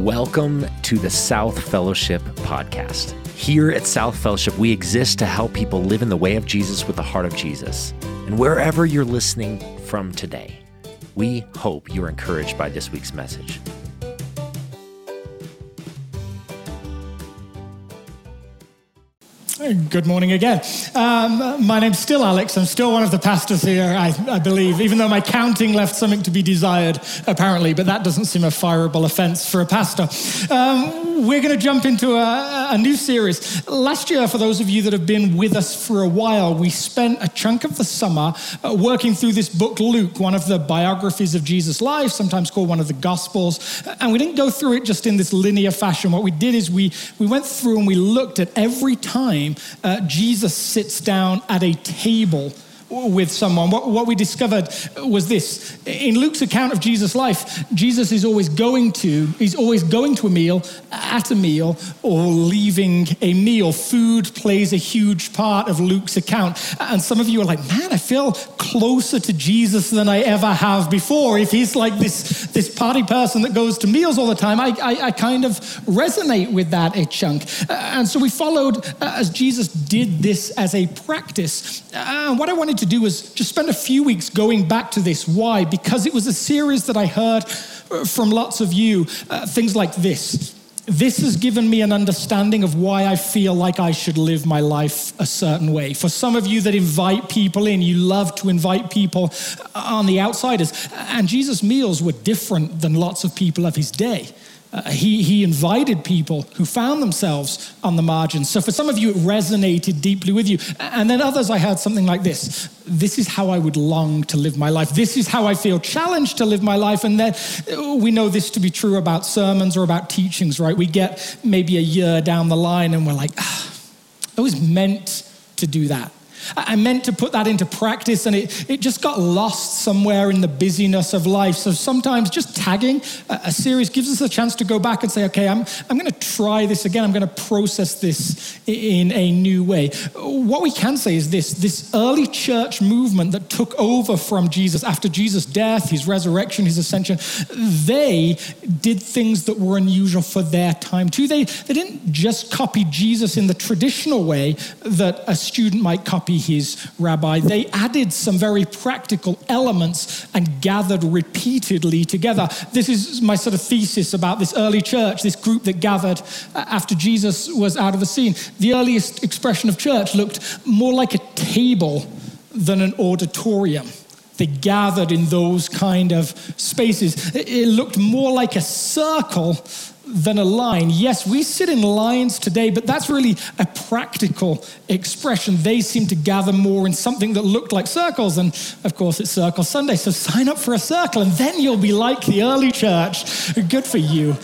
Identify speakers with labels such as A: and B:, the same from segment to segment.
A: Welcome to the South Fellowship podcast. Here at South Fellowship, we exist to help people live in the way of Jesus with the heart of Jesus. And wherever you're listening from today, we hope you're encouraged by this week's message.
B: Good morning again. Um, my name's still Alex. I'm still one of the pastors here, I, I, believe, even though my counting left something to be desired, apparently, but that doesn't seem a fireable offense for a pastor. Um, we're going to jump into a, a, new series. Last year, for those of you that have been with us for a while, we spent a chunk of the summer uh, working through this book, Luke, one of the biographies of Jesus' life, sometimes called one of the Gospels. And we didn't go through it just in this linear fashion. What we did is we, we went through and we looked at every time, uh, Jesus sits down at a table with someone. What, what, we discovered was this. In Luke's account of Jesus' life, Jesus is always going to, he's always going to a meal, at a meal, or leaving a meal. Food plays a huge part of Luke's account. And some of you are like, man, I feel closer to Jesus than I ever have before. If he's like this, this party person that goes to meals all the time, I, I, I kind of resonate with that a chunk. And so we followed uh, as Jesus did this as a practice. And what I wanted to do was just spend a few weeks going back to this. Why? Because it was a series that I heard uh, from lots of you, uh, things like this. This has given me an understanding of why I feel like I should live my life a certain way. For some of you that invite people in, you love to invite people on the outsiders. And Jesus' meals were different than lots of people of his day. Uh, he, he invited people who found themselves on the margins. So for some of you, it resonated deeply with you. And then others, I heard something like this This is how I would long to live my life. This is how I feel challenged to live my life. And then uh, we know this to be true about sermons or about teachings, right? We get maybe a year down the line and we're like, ah, I was meant to do that. I meant to put that into practice and it, it just got lost somewhere in the busyness of life. So sometimes just tagging a, a series gives us a chance to go back and say, okay, I'm, I'm going to try this again. I'm going to process this in a new way. What we can say is this this early church movement that took over from Jesus after Jesus' death, his resurrection, his ascension, they did things that were unusual for their time too. They, they didn't just copy Jesus in the traditional way that a student might copy his rabbi, they added some very practical elements and gathered repeatedly together. This is my sort of thesis about this early church, this group that gathered after Jesus was out of the scene. The earliest expression of church looked more like a table than an auditorium. They gathered in those kind of spaces. It looked more like a circle than a line. Yes, we sit in lines today, but that's really a practical expression. They seem to gather more in something that looked like circles, and of course, it's Circle Sunday. So sign up for a circle, and then you'll be like the early church. Good for you.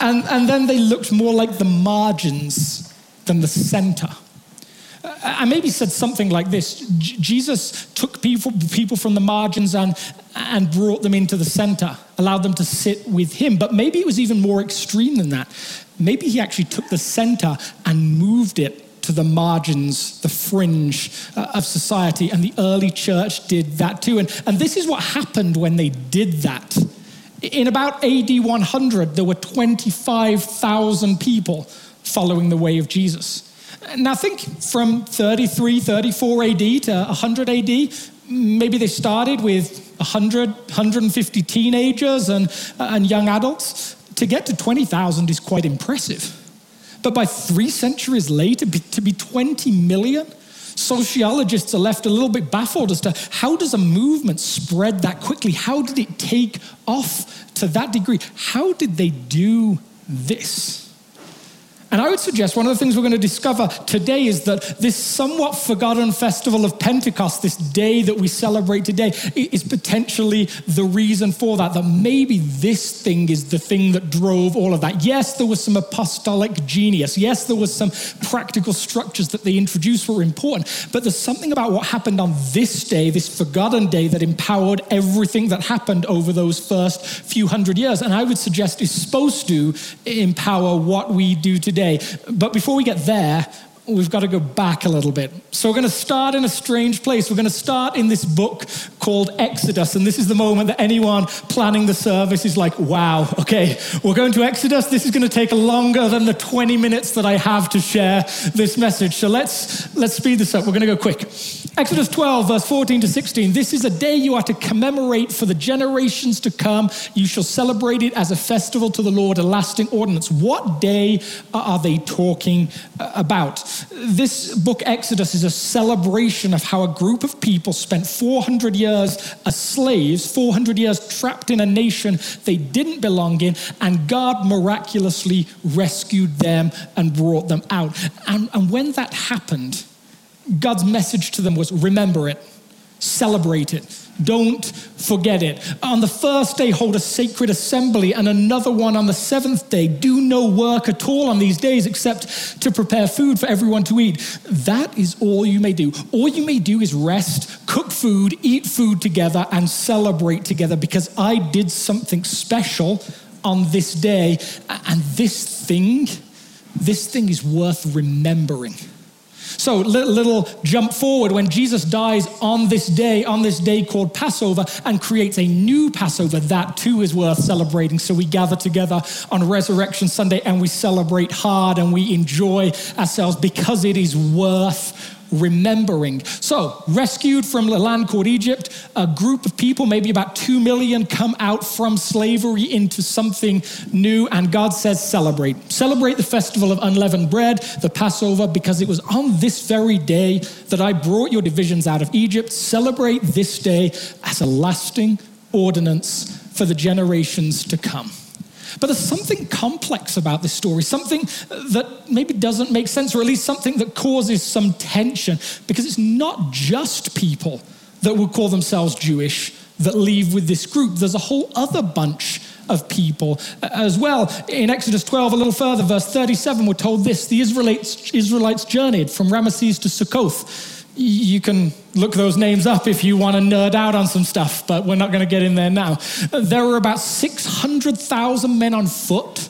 B: And, and then they looked more like the margins than the center. I maybe said something like this Jesus took people, people from the margins and, and brought them into the center, allowed them to sit with him. But maybe it was even more extreme than that. Maybe he actually took the center and moved it to the margins, the fringe uh, of society. And the early church did that too. And, and this is what happened when they did that. In about AD 100, there were 25,000 people following the way of Jesus. Now, think from 33, 34 AD to 100 AD, maybe they started with 100, 150 teenagers and, and young adults. To get to 20,000 is quite impressive. But by three centuries later, to be 20 million, sociologists are left a little bit baffled as to how does a movement spread that quickly? How did it take off to that degree? How did they do this? And I would suggest one of the things we're going to discover today is that this somewhat forgotten festival of Pentecost, this day that we celebrate today, is potentially the reason for that. That maybe this thing is the thing that drove all of that. Yes, there was some apostolic genius. Yes, there was some practical structures that they introduced were important. But there's something about what happened on this day, this forgotten day, that empowered everything that happened over those first few hundred years. And I would suggest is supposed to empower what we do today today. But before we get there, we've got to go back a little bit. So we're going to start in a strange place. We're going to start in this book called Exodus. And this is the moment that anyone planning the service is like, wow, okay, we're going to Exodus. This is going to take longer than the 20 minutes that I have to share this message. So let's, let's speed this up. We're going to go quick. Exodus 12, verse 14 to 16. This is a day you are to commemorate for the generations to come. You shall celebrate it as a festival to the Lord, a lasting ordinance. What day are they talking about? This book, Exodus, is a celebration of how a group of people spent 400 years as slaves, 400 years trapped in a nation they didn't belong in, and God miraculously rescued them and brought them out. And, and when that happened, God's message to them was remember it, celebrate it. Don't forget it. On the first day, hold a sacred assembly, and another one on the seventh day. Do no work at all on these days except to prepare food for everyone to eat. That is all you may do. All you may do is rest, cook food, eat food together, and celebrate together because I did something special on this day. And this thing, this thing is worth remembering. So, little jump forward when Jesus dies on this day, on this day called Passover, and creates a new Passover, that too is worth celebrating. So, we gather together on Resurrection Sunday and we celebrate hard and we enjoy ourselves because it is worth remembering. So, rescued from a land called Egypt, a group of people, maybe about two million, come out from slavery into something new, and God says, celebrate. Celebrate the festival of unleavened bread, the Passover, because it was on this very day that I brought your divisions out of Egypt. Celebrate this day as a lasting ordinance for the generations to come. But there's something complex about this story, something that maybe doesn't make sense, or at least something that causes some tension, because it's not just people that would call themselves Jewish that leave with this group. There's a whole other bunch of people uh, as well. In Exodus 12, a little further, verse 37, we're told this the Israelites, Israelites journeyed from Ramesses to Succoth you can look those names up if you want to nerd out on some stuff, but we're not going to get in there now. There were about 600,000 men on foot,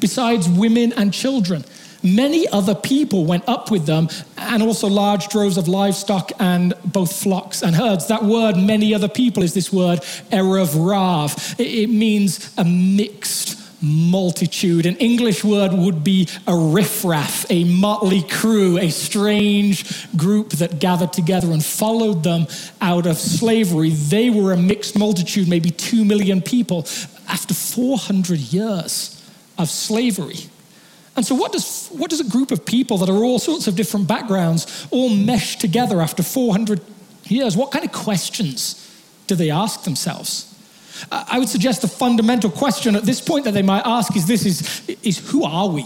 B: besides women and children. Many other people went up with them, and also large droves of livestock and both flocks and herds. That word, many other people, is this word, Erev Rav. It means a mixed multitude. An English word would be a riffraff, a motley crew, a strange group that gathered together and followed them out of slavery. They were a mixed multitude, maybe two million people, after 400 years of slavery. And so, what does, what does a group of people that are all sorts of different backgrounds all mesh together after 400 years? What kind of questions do they ask themselves? I would suggest the fundamental question at this point that they might ask is this is, is who are we?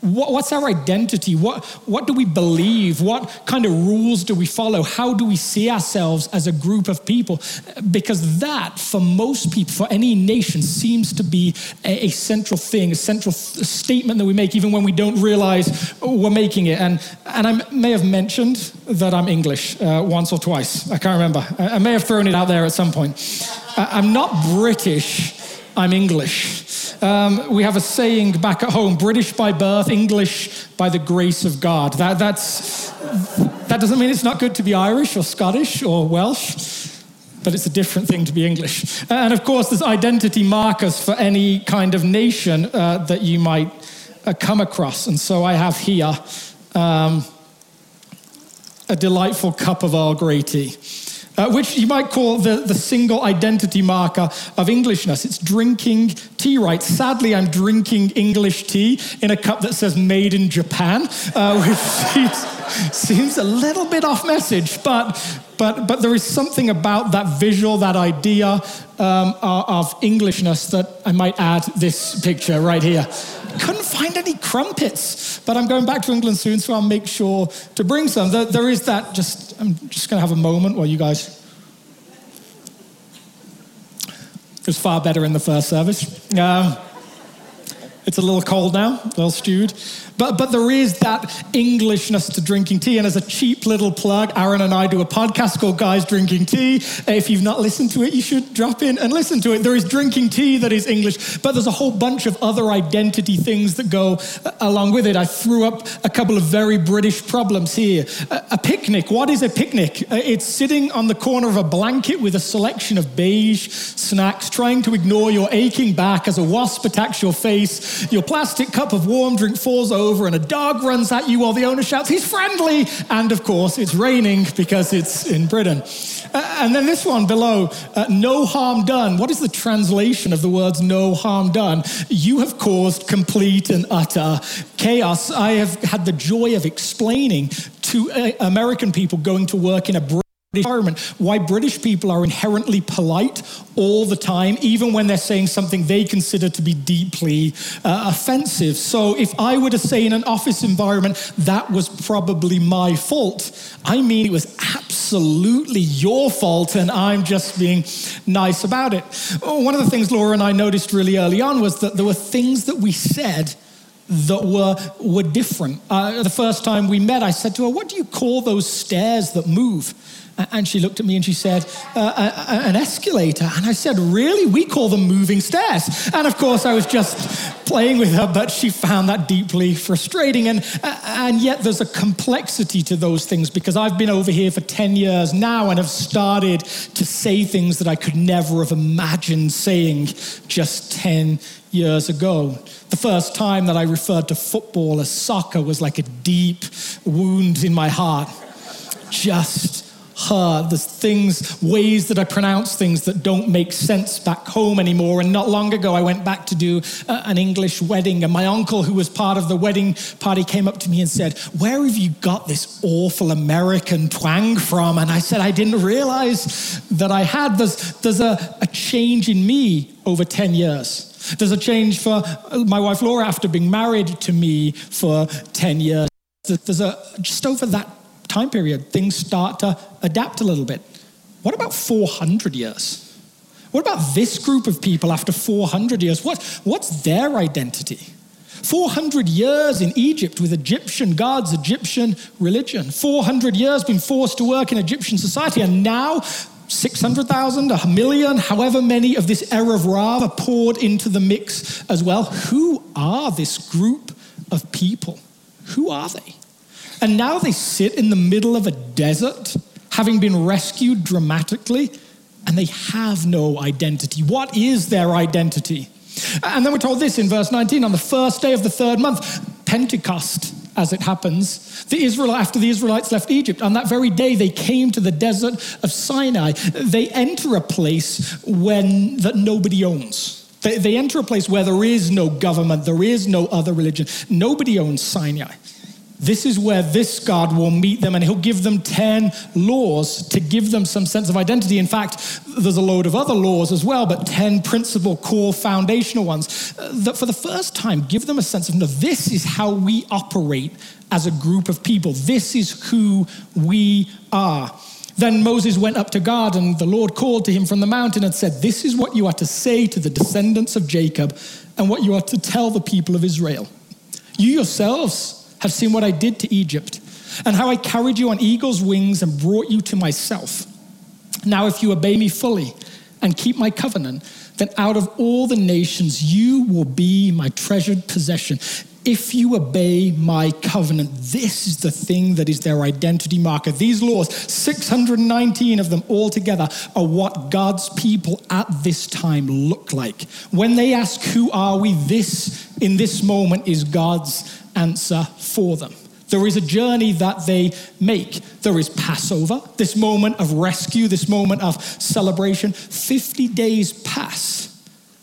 B: What's our identity? What, what do we believe? What kind of rules do we follow? How do we see ourselves as a group of people? Because that, for most people, for any nation, seems to be a, a central thing, a central statement that we make, even when we don't realize we're making it. And, and I may have mentioned that I'm English uh, once or twice. I can't remember. I, I, may have thrown it out there at some point. I, I'm not British, I'm English. Um, we have a saying back at home British by birth, English by the grace of God. That, that's, that doesn't mean it's not good to be Irish or Scottish or Welsh, but it's a different thing to be English. And of course, there's identity markers for any kind of nation uh, that you might uh, come across. And so I have here um, a delightful cup of Earl Grey tea uh, which you might call the, the single identity marker of Englishness. It's drinking tea right. Sadly, I'm drinking English tea in a cup that says made in Japan, uh, which seems, seems a little bit off message, but, but, but there is something about that visual, that idea um, of Englishness that I might add this picture right here. Couldn't find any crumpets, but I'm going back to England soon, so I'll make sure to bring some. There, there is that, just, I'm just going to have a moment while you guys. It was far better in the first service. Um, It's a little cold now, a little stewed. But, but there is that Englishness to drinking tea. And as a cheap little plug, Aaron and I do a podcast called Guys Drinking Tea. If you've not listened to it, you should drop in and listen to it. There is drinking tea that is English, but there's a whole bunch of other identity things that go uh, along with it. I threw up a couple of very British problems here. A, picnic. What is a picnic? Uh, it's sitting on the corner of a blanket with a selection of beige snacks, trying to ignore your aching back as a wasp attacks your face. Your plastic cup of warm drink falls over and a dog runs at you while the owner shouts, He's friendly! And of course, it's raining because it's in Britain. Uh, and then this one below, uh, no harm done. What is the translation of the words no harm done? You have caused complete and utter chaos. I have had the joy of explaining to uh, American people going to work in a environment, why British people are inherently polite all the time, even when they're saying something they consider to be deeply uh, offensive. So if I were to say in an office environment, that was probably my fault, I mean it was absolutely your fault, and I'm just being nice about it. One of the things Laura and I noticed really early on was that there were things that we said that were, were different. Uh, the first time we met, I said to her, What do you call those stairs that move? And she looked at me and she said, uh, An escalator. And I said, Really? We call them moving stairs. And of course, I was just playing with her, but she found that deeply frustrating. And, uh, and yet, there's a complexity to those things because I've been over here for 10 years now and have started to say things that I could never have imagined saying just 10 years ago. The first time that I referred to football as soccer was like a deep wound in my heart. Just There's things, ways that I pronounce things that don't make sense back home anymore. And not long ago, I went back to do uh, an English wedding, and my uncle, who was part of the wedding party, came up to me and said, Where have you got this awful American twang from? And I said, I didn't realize that I had. There's, there's a, a change in me over 10 years. There's a change for uh, my wife Laura after being married to me for 10 years. There's a just over that time period, things start to adapt a little bit. What about 400 years? What about this group of people after 400 years? What, what's their identity? 400 years in Egypt with Egyptian gods, Egyptian religion. 400 years being forced to work in Egyptian society, and now 600,000, a million, however many of this Erev Rav are poured into the mix as well. Who are this group of people? Who are they? And now they sit in the middle of a desert, having been rescued dramatically, and they have no identity. What is their identity? And then we're told this in verse 19 on the first day of the third month, Pentecost, as it happens, the Israel, after the Israelites left Egypt, on that very day they came to the desert of Sinai. They enter a place when that nobody owns. They, they enter a place where there is no government, there is no other religion. Nobody owns Sinai. This is where this God will meet them, and He'll give them 10 laws to give them some sense of identity. In fact, there's a load of other laws as well, but 10 principal, core, foundational ones uh, that for the first time give them a sense of no, this is how we operate as a group of people. This is who we are. Then Moses went up to God, and the Lord called to him from the mountain and said, This is what you are to say to the descendants of Jacob, and what you are to tell the people of Israel. You yourselves, have seen what I did to Egypt, and how I carried you on eagle's wings and brought you to myself. Now, if you obey me fully and keep my covenant, then out of all the nations you will be my treasured possession if you obey my covenant, this is the thing that is their identity marker. These laws, 619 of them altogether, are what God's people at this time look like. When they ask, Who are we? This, in this moment, is God's answer for them. There is a journey that they make. There is Passover, this moment of rescue, this moment of celebration. 50 days pass.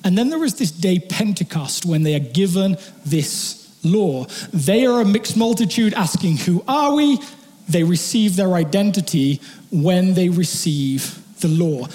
B: And then there is this day, Pentecost, when they are given this law. They are a mixed multitude asking, Who are we? They receive their identity when they receive the law.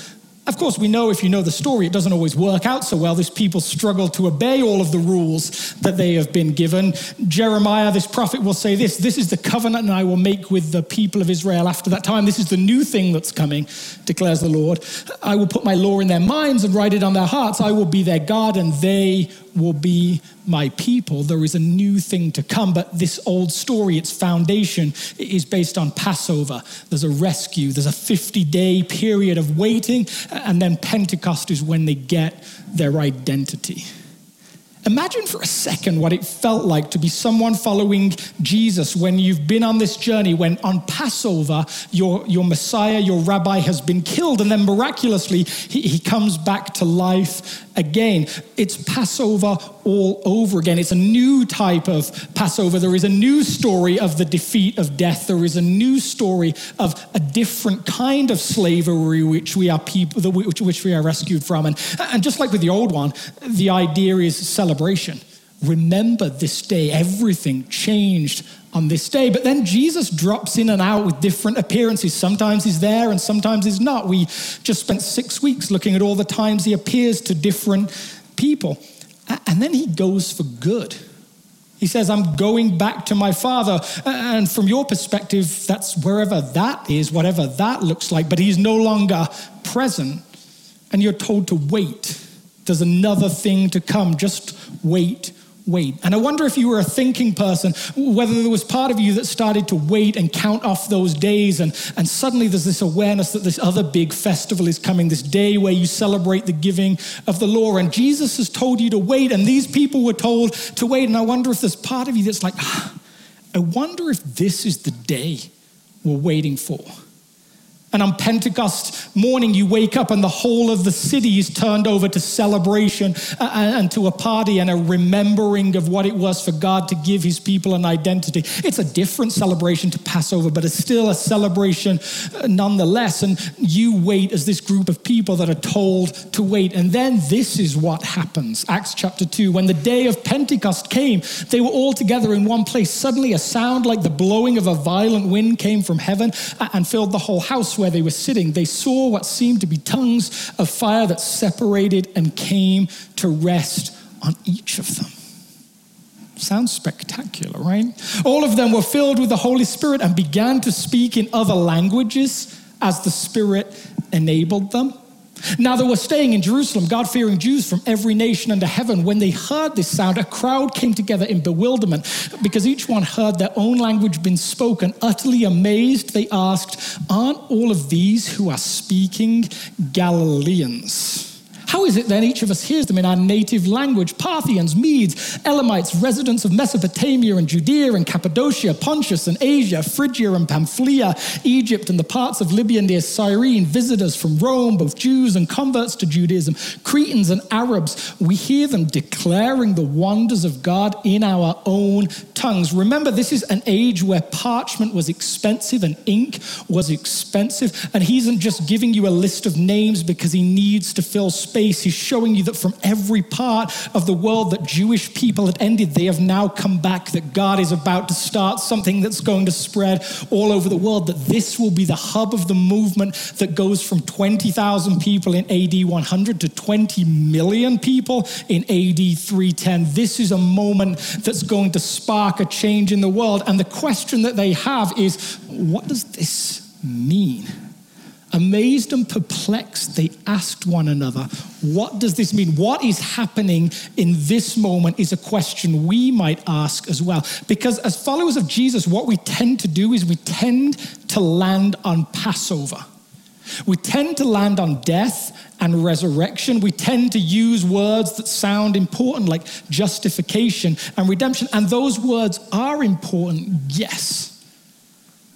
B: Of course, we know if you know the story, it doesn't always work out so well. These people struggle to obey all of the rules that they have been given. Jeremiah, this prophet, will say this This is the covenant I will make with the people of Israel after that time. This is the new thing that's coming, declares the Lord. I will put my law in their minds and write it on their hearts. I will be their God, and they will be my people. There is a new thing to come. But this old story, its foundation, is based on Passover. There's a rescue, there's a 50 day period of waiting, and then Pentecost is when they get their identity. Imagine for a second what it felt like to be someone following Jesus when you've been on this journey, when on Passover, your, your Messiah, your rabbi has been killed, and then miraculously he, he comes back to life again. It's Passover all over again. It's a new type of Passover. There is a new story of the defeat of death. There is a new story of a different kind of slavery which we are people, which, we are rescued from. And, and just like with the old one, the idea is celebration. Remember this day, everything changed on this day. But then Jesus drops in and out with different appearances. Sometimes he's there and sometimes he's not. We just spent six weeks looking at all the times he appears to different people. And then he goes for good. He says, I'm going back to my father. And from your perspective, that's wherever that is, whatever that looks like. But he's no longer present. And you're told to wait. There's another thing to come. Just wait wait. And I wonder if you were a thinking person, whether there was part of you that started to wait and count off those days, and, and suddenly there's this awareness that this other big festival is coming, this day where you celebrate the giving of the law. And Jesus has told you to wait, and these people were told to wait. And I wonder if there's part of you that's like, ah, I wonder if this is the day we're waiting for. And on Pentecost morning, you wake up and the whole of the city is turned over to celebration uh, and to a party and a remembering of what it was for God to give his people an identity. It's a different celebration to Passover, but it's still a celebration uh, nonetheless. And you wait as this group of people that are told to wait. And then this is what happens Acts chapter 2. When the day of Pentecost came, they were all together in one place. Suddenly, a sound like the blowing of a violent wind came from heaven uh, and filled the whole house where they were sitting, they saw what seemed to be tongues of fire that separated and came to rest on each of them. Sounds spectacular, right? All of them were filled with the Holy Spirit and began to speak in other languages as the Spirit enabled them. Now they were staying in Jerusalem, God fearing Jews from every nation under heaven. When they heard this sound, a crowd came together in bewilderment because each one heard their own language being spoken. Utterly amazed, they asked, Aren't all of these who are speaking Galileans? How is it then each of us hears them in our native language? Parthians, Medes, Elamites, residents of Mesopotamia and Judea and Cappadocia, Pontus and Asia, Phrygia and Pamphylia, Egypt and the parts of Libya near Cyrene, visitors from Rome, both Jews and converts to Judaism, Cretans and Arabs. We hear them declaring the wonders of God in our own tongues. Remember, this is an age where parchment was expensive and ink was expensive. And he isn't just giving you a list of names because he needs to fill space he's showing you that from every part of the world that Jewish people had ended, they have now come back, that God is about to start something that's going to spread all over the world, that this will be the hub of the movement that goes from 20,000 people in AD 100 to 20 million people in AD 310. This is a moment that's going to spark a change in the world. And the question that they have is what does this mean? Amazed and perplexed, they asked one another, What does this mean? What is happening in this moment is a question we might ask as well. Because as followers of Jesus, what we tend to do is we tend to land on Passover. We tend to land on death and resurrection. We tend to use words that sound important, like justification and redemption. And those words are important, yes.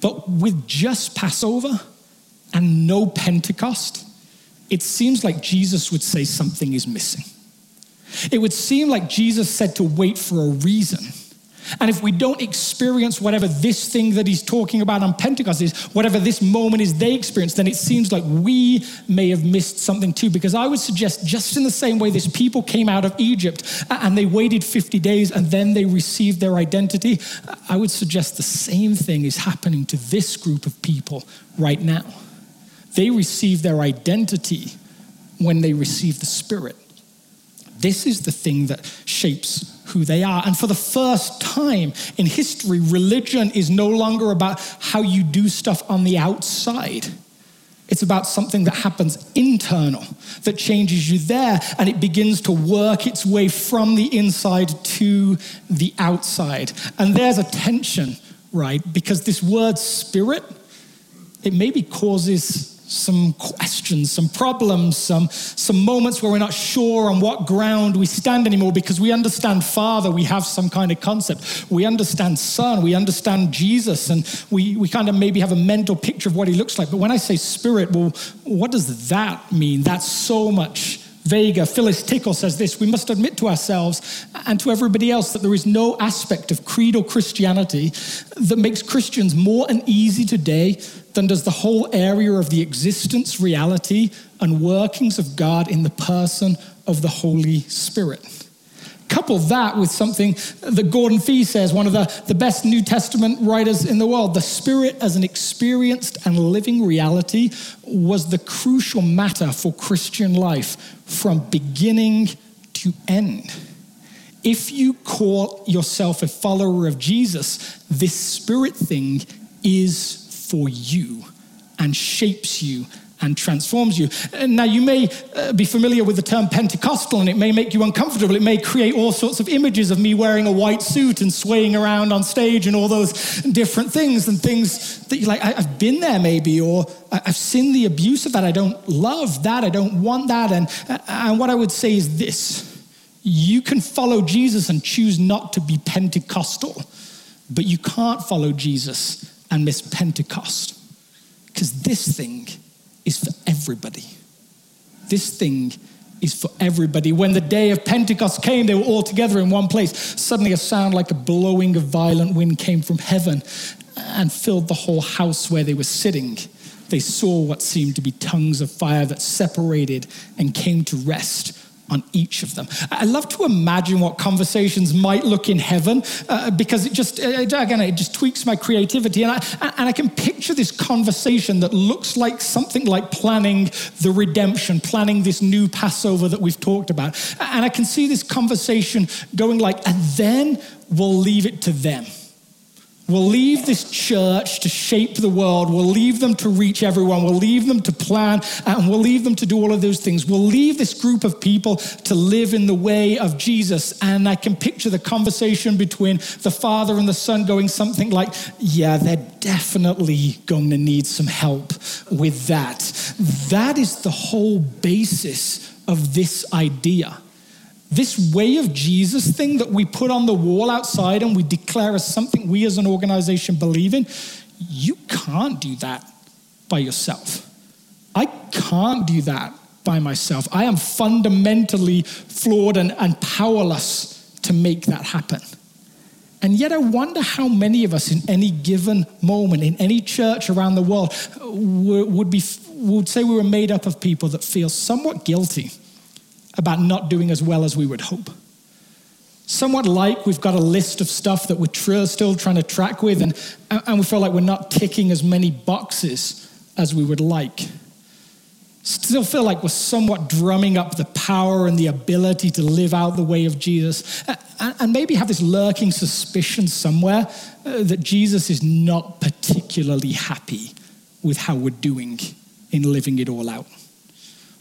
B: But with just Passover, and no Pentecost, it seems like Jesus would say something is missing. It would seem like Jesus said to wait for a reason. And if we don't experience whatever this thing that he's talking about on Pentecost is, whatever this moment is they experience, then it seems like we may have missed something too. Because I would suggest, just in the same way this people came out of Egypt uh, and they waited 50 days and then they received their identity, uh, I would suggest the same thing is happening to this group of people right now. They receive their identity when they receive the Spirit. This is the thing that shapes who they are. And for the first time in history, religion is no longer about how you do stuff on the outside. It's about something that happens internal, that changes you there, and it begins to work its way from the inside to the outside. And there's a tension, right? Because this word spirit, it maybe causes some questions, some problems, some, some moments where we're not sure on what ground we stand anymore because we understand Father, we have some kind of concept. We understand Son, we understand Jesus, and we, we kind of maybe have a mental picture of what he looks like. But when I say Spirit, well, what does that mean? That's so much Vega, Phyllis Tickle says this We must admit to ourselves and to everybody else that there is no aspect of creedal Christianity that makes Christians more uneasy today than does the whole area of the existence, reality, and workings of God in the person of the Holy Spirit. Couple that with something that Gordon Fee says, one of the, the best New Testament writers in the world. The Spirit, as an experienced and living reality, was the crucial matter for Christian life from beginning to end. If you call yourself a follower of Jesus, this Spirit thing is for you and shapes you and transforms you. Now, you may uh, be familiar with the term Pentecostal, and it may make you uncomfortable. It may create all sorts of images of me wearing a white suit and swaying around on stage and all those different things, and things that you're like, I've been there maybe, or I've seen the abuse of that. I don't love that. I don't want that. And, uh, and what I would say is this you can follow Jesus and choose not to be Pentecostal, but you can't follow Jesus and miss Pentecost. Because this thing is for everybody. This thing is for everybody. When the day of Pentecost came, they were all together in one place. Suddenly, a sound like a blowing of violent wind came from heaven and filled the whole house where they were sitting. They saw what seemed to be tongues of fire that separated and came to rest on each of them. I love to imagine what conversations might look in heaven uh, because it just, uh, again, it just tweaks my creativity. And I, and I can picture this conversation that looks like something like planning the redemption, planning this new Passover that we've talked about. And I can see this conversation going like, and then we'll leave it to them. We'll leave this church to shape the world. We'll leave them to reach everyone. We'll leave them to plan and we'll leave them to do all of those things. We'll leave this group of people to live in the way of Jesus. And I can picture the conversation between the Father and the Son going something like, Yeah, they're definitely going to need some help with that. That is the whole basis of this idea this way of Jesus thing that we put on the wall outside and we declare as something we as an organization believe in, you can't do that by yourself. I can't do that by myself. I am fundamentally flawed and, and powerless to make that happen. And yet, I wonder how many of us in any given moment, in any church around the world, would, be, would say we were made up of people that feel somewhat guilty about not doing as well as we would hope. Somewhat like we've got a list of stuff that we're tr- still trying to track with, and, and we feel like we're not ticking as many boxes as we would like. Still feel like we're somewhat drumming up the power and the ability to live out the way of Jesus, and, maybe have this lurking suspicion somewhere uh, that Jesus is not particularly happy with how we're doing in living it all out.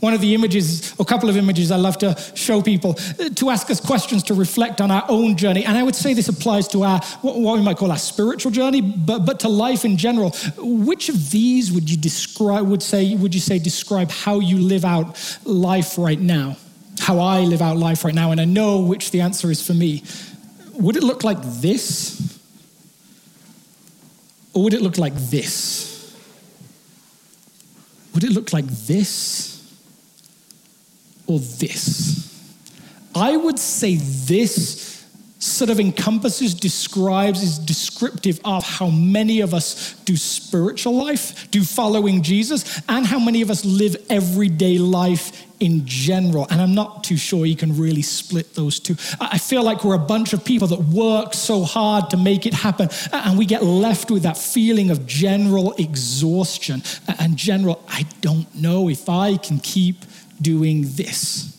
B: One of the images, a couple of images I love to show people uh, to ask us questions to reflect on our own journey. And I would say this applies to our, what we might call our spiritual journey, but, but to life in general. Which of these would you describe, would say, would you say describe how you live out life right now? How I live out life right now? And I know which the answer is for me. Would it look like this? Or would it look like this? Would it look like this? Or this? I would say this sort of encompasses, describes, is descriptive of how many of us do spiritual life, do following Jesus, and how many of us live everyday life in general. And I'm not too sure you can really split those two. I feel like we're a bunch of people that work so hard to make it happen, and we get left with that feeling of general exhaustion and general, I don't know if I can keep doing this.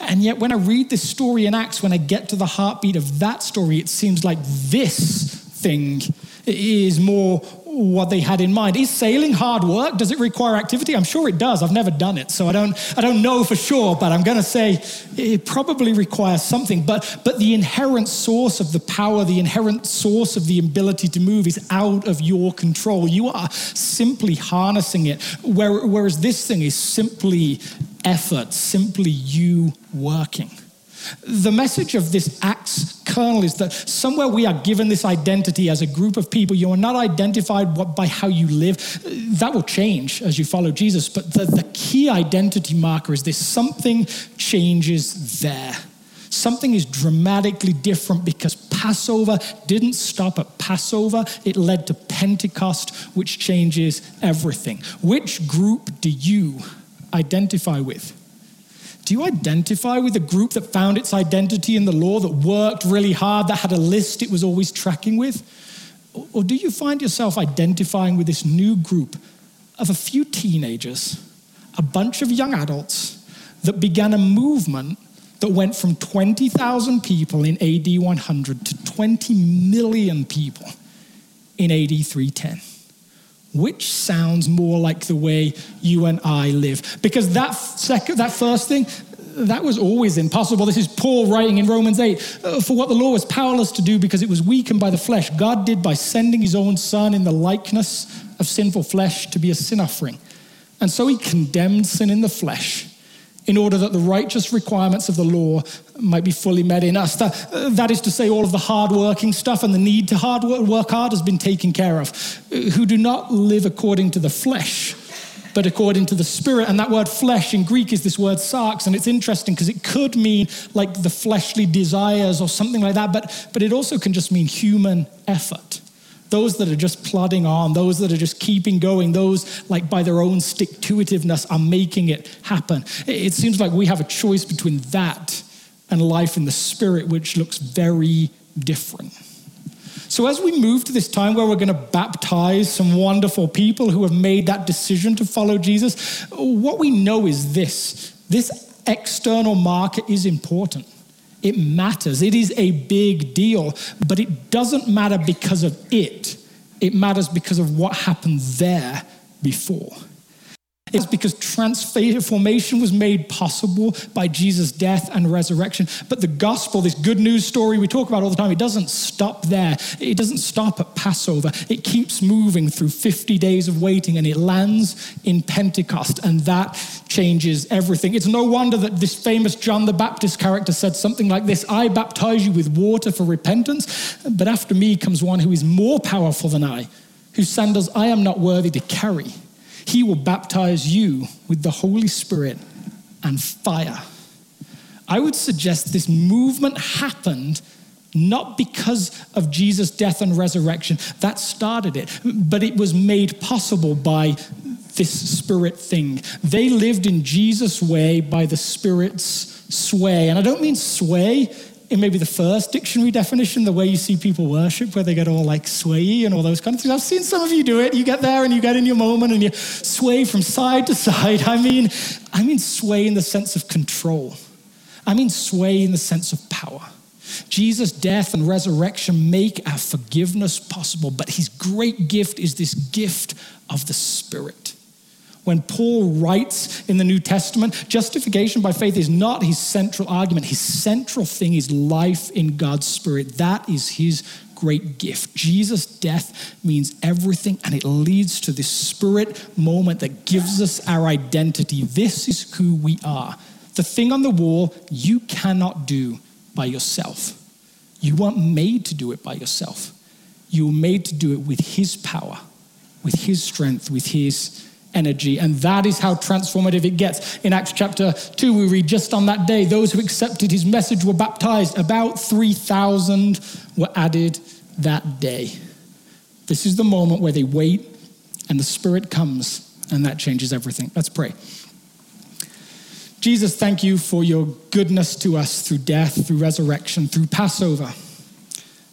B: And yet, when I read this story in Acts, when I get to the heartbeat of that story, it seems like this thing is more what they had in mind. Is sailing hard work? Does it require activity? I'm sure it does. I've never done it, so I don't, I don't know for sure, but I'm going to say it probably requires something. But, but the inherent source of the power, the inherent source of the ability to move is out of your control. You are simply harnessing it, whereas this thing is simply effort, simply you working. The message of this Acts kernel is that somewhere we are given this identity as a group of people. You are not identified by how you live. That will change as you follow Jesus. But the, the key identity marker is this something changes there. Something is dramatically different because Passover didn't stop at Passover, it led to Pentecost, which changes everything. Which group do you identify with? Do you identify with a group that found its identity in the law, that worked really hard, that had a list it was always tracking with? Or do you find yourself identifying with this new group of a few teenagers, a bunch of young adults that began a movement that went from 20,000 people in AD 100 to 20 million people in AD 310? Which sounds more like the way you and I live? Because that second, that first thing, that was always impossible. This is Paul writing in Romans 8 uh, For what the law was powerless to do because it was weakened by the flesh, God did by sending his own Son in the likeness of sinful flesh to be a sin offering. And so he condemned sin in the flesh in order that the righteous requirements of the law might be fully met in us. That, that is to say, all of the hard working stuff and the need to hard work, work hard has been taken care of, who do not live according to the flesh, but according to the spirit. And that word flesh in Greek is this word sarx, and it's interesting because it could mean like the fleshly desires or something like that, but, but it also can just mean human effort those that are just plodding on, those that are just keeping going, those like by their own stick to itiveness are making it happen. It seems like we have a choice between that and life in the spirit, which looks very different. So, as we move to this time where we're going to baptize some wonderful people who have made that decision to follow Jesus, what we know is this this external marker is important. It matters. It is a big deal, but it doesn't matter because of it. It matters because of what happened there before. It's because transformation was made possible by Jesus' death and resurrection. But the gospel, this good news story we talk about all the time, it doesn't stop there. It doesn't stop at Passover. It keeps moving through 50 days of waiting and it lands in Pentecost. And that changes everything. It's no wonder that this famous John the Baptist character said something like this I baptize you with water for repentance, but after me comes one who is more powerful than I, whose sandals I am not worthy to carry. He will baptize you with the Holy Spirit and fire. I would suggest this movement happened not because of Jesus' death and resurrection, that started it, but it was made possible by this spirit thing. They lived in Jesus' way by the Spirit's sway. And I don't mean sway in maybe the first dictionary definition, the way you see people worship, where they get all like swayy and all those kind of things. I've seen some of you do it. You get there and you get in your moment and you sway from side to side. I mean, I mean sway in the sense of control. I mean sway in the sense of power. Jesus' death and resurrection make our forgiveness possible, but his great gift is this gift of the Spirit. When Paul writes in the New Testament, justification by faith is not his central argument. His central thing is life in God's Spirit. That is his great gift. Jesus' death means everything, and it leads to this spirit moment that gives us our identity. This is who we are. The thing on the wall you cannot do by yourself. You weren't made to do it by yourself. You were made to do it with His power, with His strength, with His energy. And that is how transformative it gets. In Acts chapter 2, we read just on that day, those who accepted his message were baptized. About 3,000 were added that day. This is the moment where they wait and the Spirit comes, and that changes everything. Let's pray. Jesus, thank you for your goodness to us through death, through resurrection, through Passover.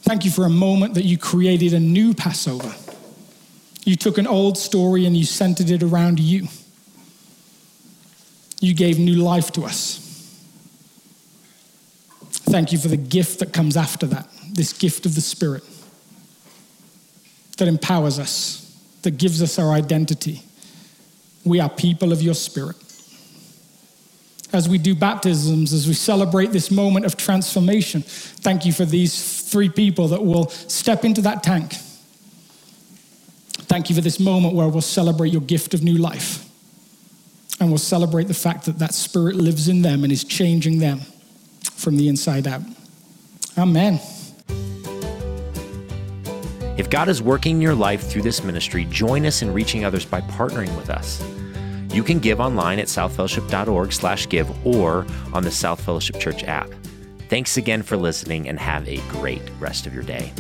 B: Thank you for a moment that you created a new Passover you took an old story and you centered it around you. You gave new life to us. Thank you for the gift that comes after that, this gift of the Spirit that empowers us, that gives us our identity. We are people of your spirit. As we do baptisms, as we celebrate this moment of transformation, thank you for these three people that will step into that tank. Thank you for this moment where we'll celebrate your gift of new life. And we'll celebrate the fact that that spirit lives in them and is changing them from the inside out. Amen.
A: If God is working in your life through this ministry, join us in reaching others by partnering with us. You can give online at southfellowship.org/give or on the South Fellowship Church app. Thanks again for listening and have a great rest of your day.